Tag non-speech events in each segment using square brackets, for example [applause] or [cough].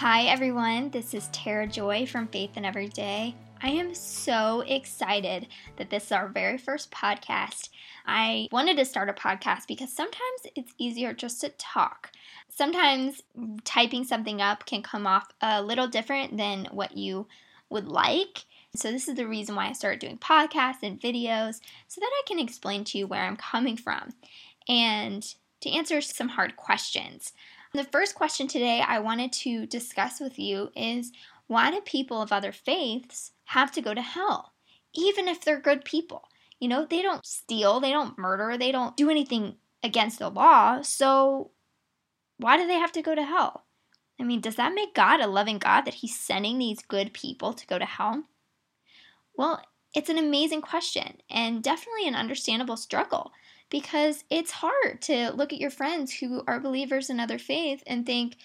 Hi, everyone. This is Tara Joy from Faith in Every Day. I am so excited that this is our very first podcast. I wanted to start a podcast because sometimes it's easier just to talk. Sometimes typing something up can come off a little different than what you would like. So, this is the reason why I started doing podcasts and videos so that I can explain to you where I'm coming from and to answer some hard questions. The first question today I wanted to discuss with you is why do people of other faiths have to go to hell, even if they're good people? You know, they don't steal, they don't murder, they don't do anything against the law, so why do they have to go to hell? I mean, does that make God a loving God that He's sending these good people to go to hell? Well, it's an amazing question and definitely an understandable struggle because it's hard to look at your friends who are believers in other faith and think,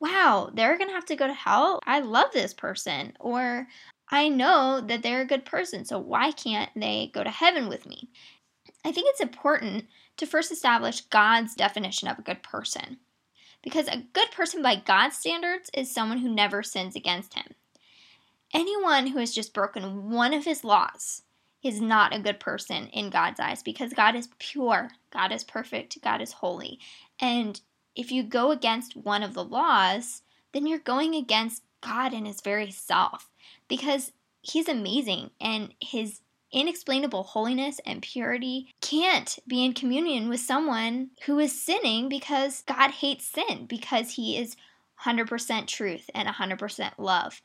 wow, they're going to have to go to hell. I love this person. Or I know that they're a good person, so why can't they go to heaven with me? I think it's important to first establish God's definition of a good person. Because a good person by God's standards is someone who never sins against him. Anyone who has just broken one of his laws is not a good person in God's eyes because God is pure, God is perfect, God is holy. And if you go against one of the laws, then you're going against God and his very self because he's amazing and his inexplainable holiness and purity can't be in communion with someone who is sinning because God hates sin because he is 100% truth and 100% love.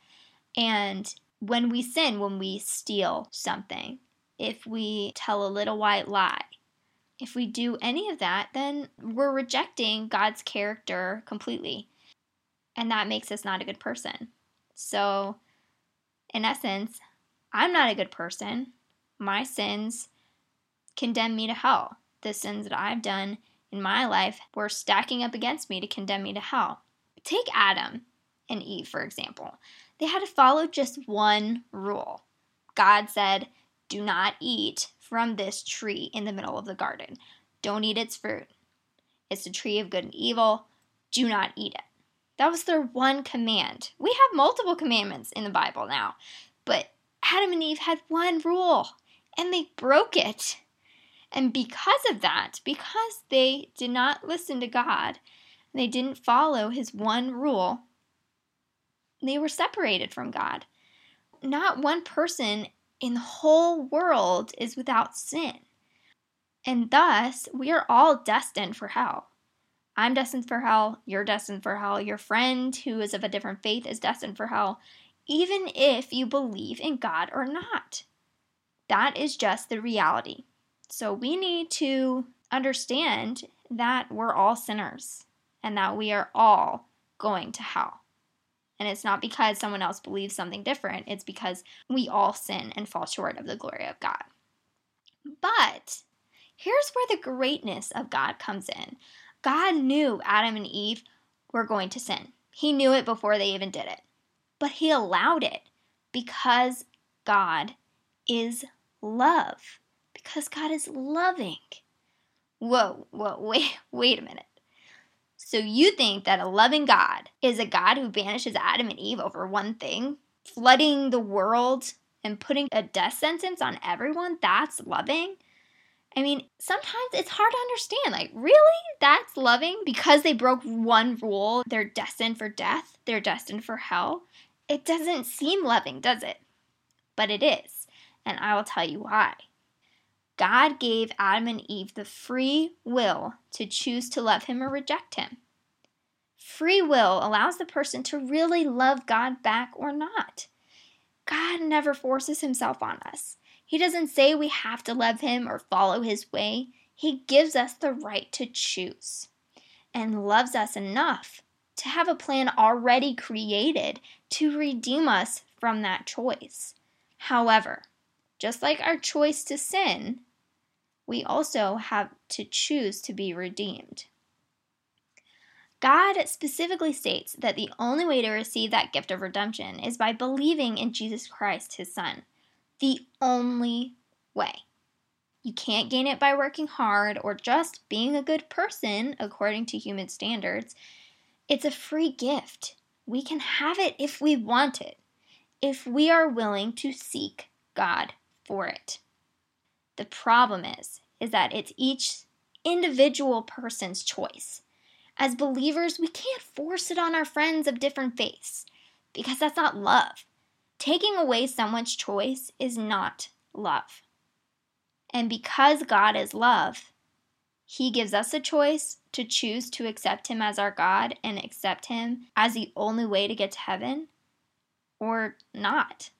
And when we sin, when we steal something, if we tell a little white lie, if we do any of that, then we're rejecting God's character completely. And that makes us not a good person. So, in essence, I'm not a good person. My sins condemn me to hell. The sins that I've done in my life were stacking up against me to condemn me to hell. Take Adam and Eve, for example. They had to follow just one rule. God said, Do not eat from this tree in the middle of the garden. Don't eat its fruit. It's the tree of good and evil. Do not eat it. That was their one command. We have multiple commandments in the Bible now, but Adam and Eve had one rule and they broke it. And because of that, because they did not listen to God, they didn't follow his one rule, they were separated from God. Not one person in the whole world is without sin. And thus, we are all destined for hell. I'm destined for hell. You're destined for hell. Your friend who is of a different faith is destined for hell, even if you believe in God or not. That is just the reality. So we need to understand that we're all sinners and that we are all going to hell. And it's not because someone else believes something different, it's because we all sin and fall short of the glory of God. But here's where the greatness of God comes in God knew Adam and Eve were going to sin, He knew it before they even did it. But He allowed it because God is love, because God is loving. Whoa, whoa, [laughs] wait, wait a minute. So you think that a loving God is a God who banishes Adam and Eve over one thing, flooding the world and putting a death sentence on everyone? That's loving? I mean, sometimes it's hard to understand. Like, really? That's loving? Because they broke one rule, they're destined for death, they're destined for hell? It doesn't seem loving, does it? But it is. And I will tell you why. God gave Adam and Eve the free will to choose to love him or reject him. Free will allows the person to really love God back or not. God never forces himself on us. He doesn't say we have to love him or follow his way. He gives us the right to choose and loves us enough to have a plan already created to redeem us from that choice. However, just like our choice to sin, we also have to choose to be redeemed. God specifically states that the only way to receive that gift of redemption is by believing in Jesus Christ, his Son. The only way. You can't gain it by working hard or just being a good person according to human standards. It's a free gift. we can have it if we want it, if we are willing to seek God for it. The problem is is that it's each individual person's choice. As believers, we can't force it on our friends of different faiths because that's not love. Taking away someone's choice is not love. And because God is love, He gives us a choice to choose to accept Him as our God and accept Him as the only way to get to heaven or not.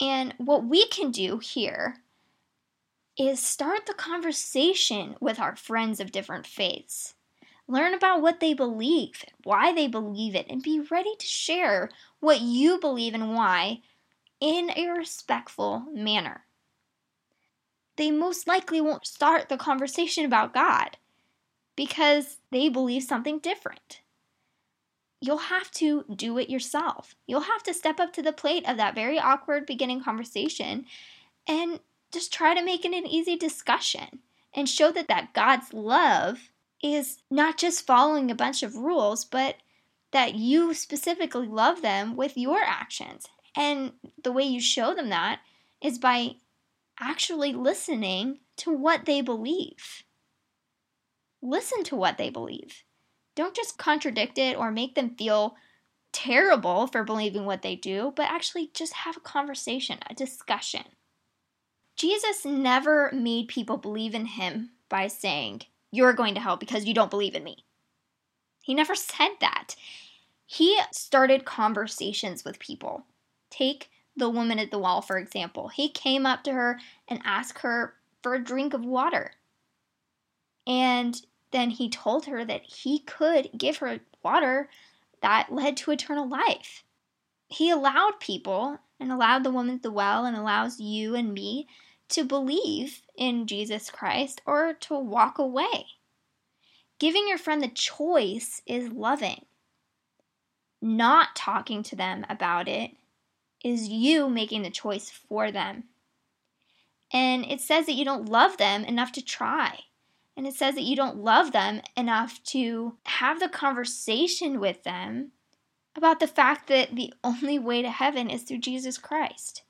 And what we can do here is start the conversation with our friends of different faiths. Learn about what they believe, why they believe it, and be ready to share what you believe and why in a respectful manner. They most likely won't start the conversation about God because they believe something different. You'll have to do it yourself. You'll have to step up to the plate of that very awkward beginning conversation and just try to make it an easy discussion and show that that God's love is not just following a bunch of rules, but that you specifically love them with your actions. And the way you show them that is by actually listening to what they believe. Listen to what they believe. Don't just contradict it or make them feel terrible for believing what they do, but actually just have a conversation, a discussion. Jesus never made people believe in him by saying, You're going to hell because you don't believe in me. He never said that. He started conversations with people. Take the woman at the well, for example. He came up to her and asked her for a drink of water. And then he told her that he could give her water that led to eternal life. He allowed people and allowed the woman at the well and allows you and me to believe in Jesus Christ or to walk away. Giving your friend the choice is loving. Not talking to them about it is you making the choice for them. And it says that you don't love them enough to try. And it says that you don't love them enough to have the conversation with them about the fact that the only way to heaven is through Jesus Christ.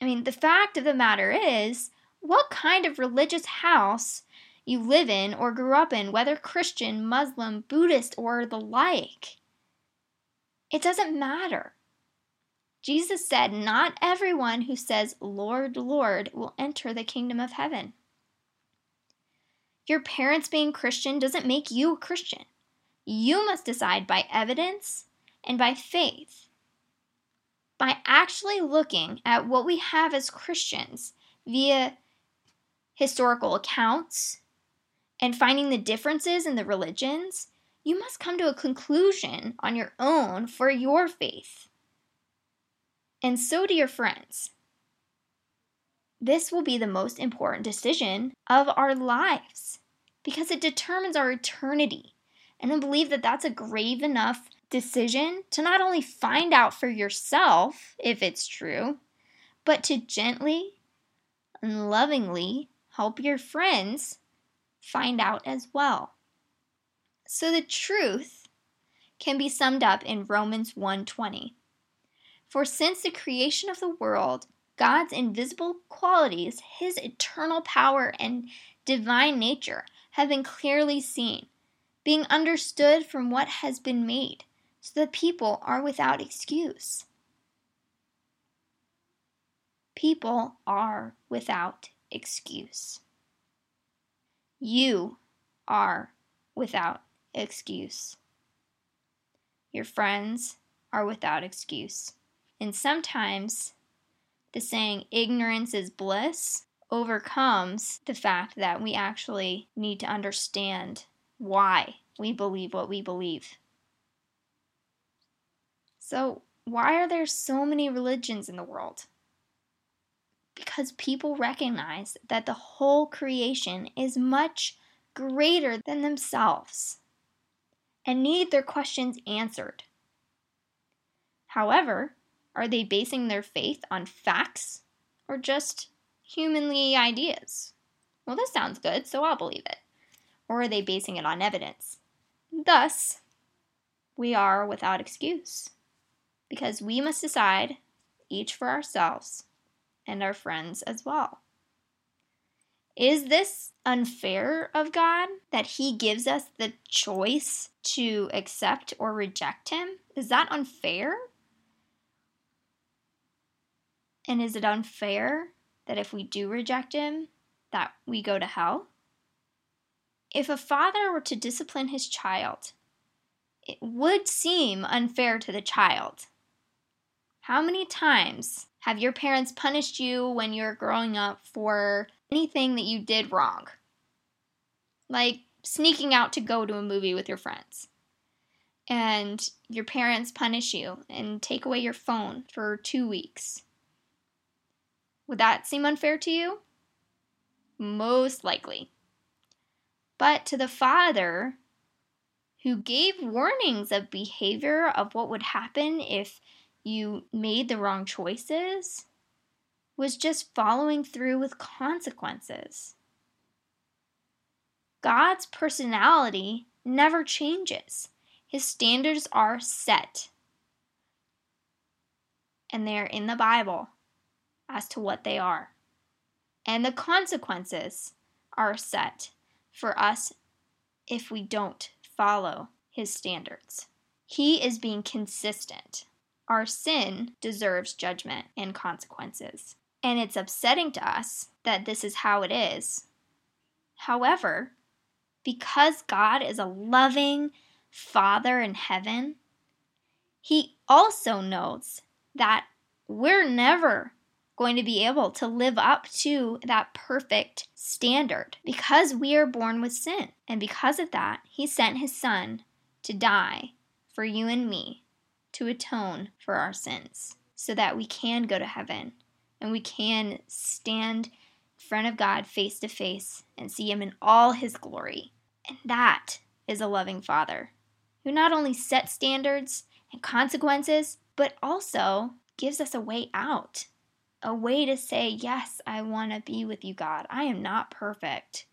I mean, the fact of the matter is, what kind of religious house you live in or grew up in, whether Christian, Muslim, Buddhist, or the like, it doesn't matter. Jesus said, Not everyone who says, Lord, Lord, will enter the kingdom of heaven. Your parents being Christian doesn't make you a Christian. You must decide by evidence and by faith by actually looking at what we have as Christians via historical accounts and finding the differences in the religions, you must come to a conclusion on your own for your faith. And so do your friends. This will be the most important decision of our lives because it determines our eternity. And I believe that that's a grave enough decision to not only find out for yourself if it's true, but to gently and lovingly help your friends find out as well. So the truth can be summed up in Romans 1:20. For since the creation of the world, God's invisible qualities, his eternal power and divine nature have been clearly seen, being understood from what has been made so that people are without excuse. People are without excuse. You are without excuse. Your friends are without excuse. And sometimes the saying ignorance is bliss overcomes the fact that we actually need to understand why we believe what we believe. So, why are there so many religions in the world? Because people recognize that the whole creation is much greater than themselves and need their questions answered. However, are they basing their faith on facts or just humanly ideas? Well, this sounds good, so I'll believe it. Or are they basing it on evidence? Thus, we are without excuse because we must decide, each for ourselves and our friends as well. Is this unfair of God that He gives us the choice to accept or reject Him? Is that unfair? And is it unfair that if we do reject Him, that we go to hell? If a father were to discipline his child, it would seem unfair to the child. How many times have your parents punished you when you were growing up for anything that you did wrong? Like sneaking out to go to a movie with your friends. And your parents punish you and take away your phone for two weeks. Would that seem unfair to you? Most likely. But to the father who gave warnings of behavior of what would happen if you made the wrong choices was just following through with consequences. God's personality never changes. His standards are set. And they are in the Bible as to what they are. And the consequences are set for us if we don't follow his standards. He is being consistent. Our sin deserves judgment and consequences. And it's upsetting to us that this is how it is. However, because God is a loving Father in heaven, He also knows that we're never going to be able to live up to that perfect standard because we are born with sin. And because of that, He sent His Son to die for you and me to atone for our sins so that we can go to heaven and we can stand in front of God face to face and see Him in all His glory. And that is a loving Father who not only sets standards and consequences, but also gives us a way out. A way to say, Yes, I want to be with you, God. I am not perfect.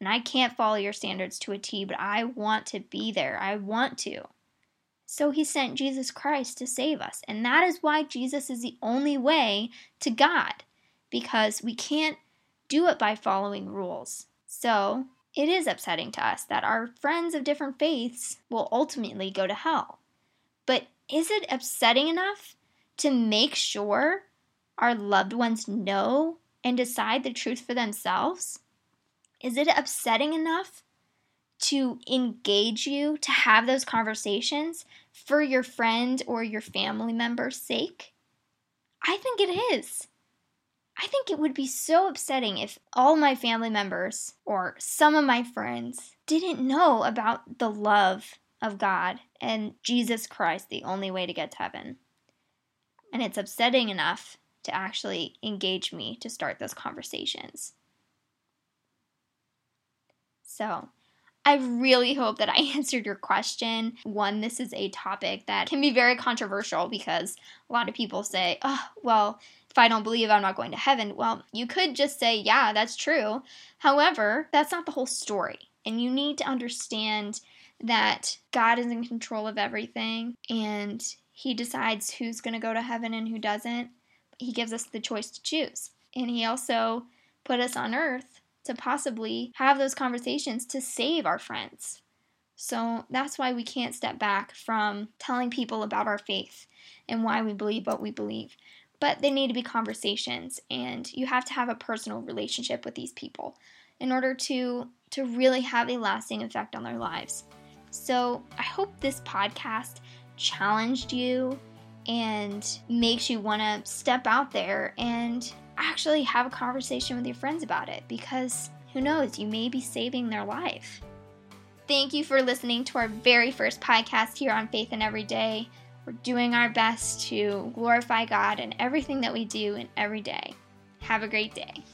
And I can't follow your standards to a T, but I want to be there. I want to. So he sent Jesus Christ to save us. And that is why Jesus is the only way to God, because we can't do it by following rules. So it is upsetting to us that our friends of different faiths will ultimately go to hell. But is it upsetting enough to make sure our loved ones know and decide the truth for themselves? Is it upsetting enough to engage you, to have those conversations for your friend or your family member's sake? I think it is. I think it would be so upsetting if all my family members or some of my friends didn't know about the love of God and Jesus Christ, the only way to get to heaven. And it's upsetting enough to actually engage me to start those conversations. So, I really hope that I [laughs] answered your question. One, this is a topic that can be very controversial because a lot of people say, oh, well, if I don't believe I'm not going to heaven. Well, you could just say, yeah, that's true. However, that's not the whole story. And you need to understand that God is in control of everything and He decides who's going to go to heaven and who doesn't. He gives us the choice to choose. And He also put us on earth to possibly have those conversations to save our friends. So that's why we can't step back from telling people about our faith and why we believe what we believe. But they need to be conversations, and you have to have a personal relationship with these people in order to, to really have a lasting effect on their lives. So I hope this podcast challenged you and makes you want to step out there and actually have a conversation with your friends about it because who knows, you may be saving their life. Thank you for listening to our very first podcast here on Faith in Every Day. We're doing our best to glorify God in everything that we do and every day. Have a great day.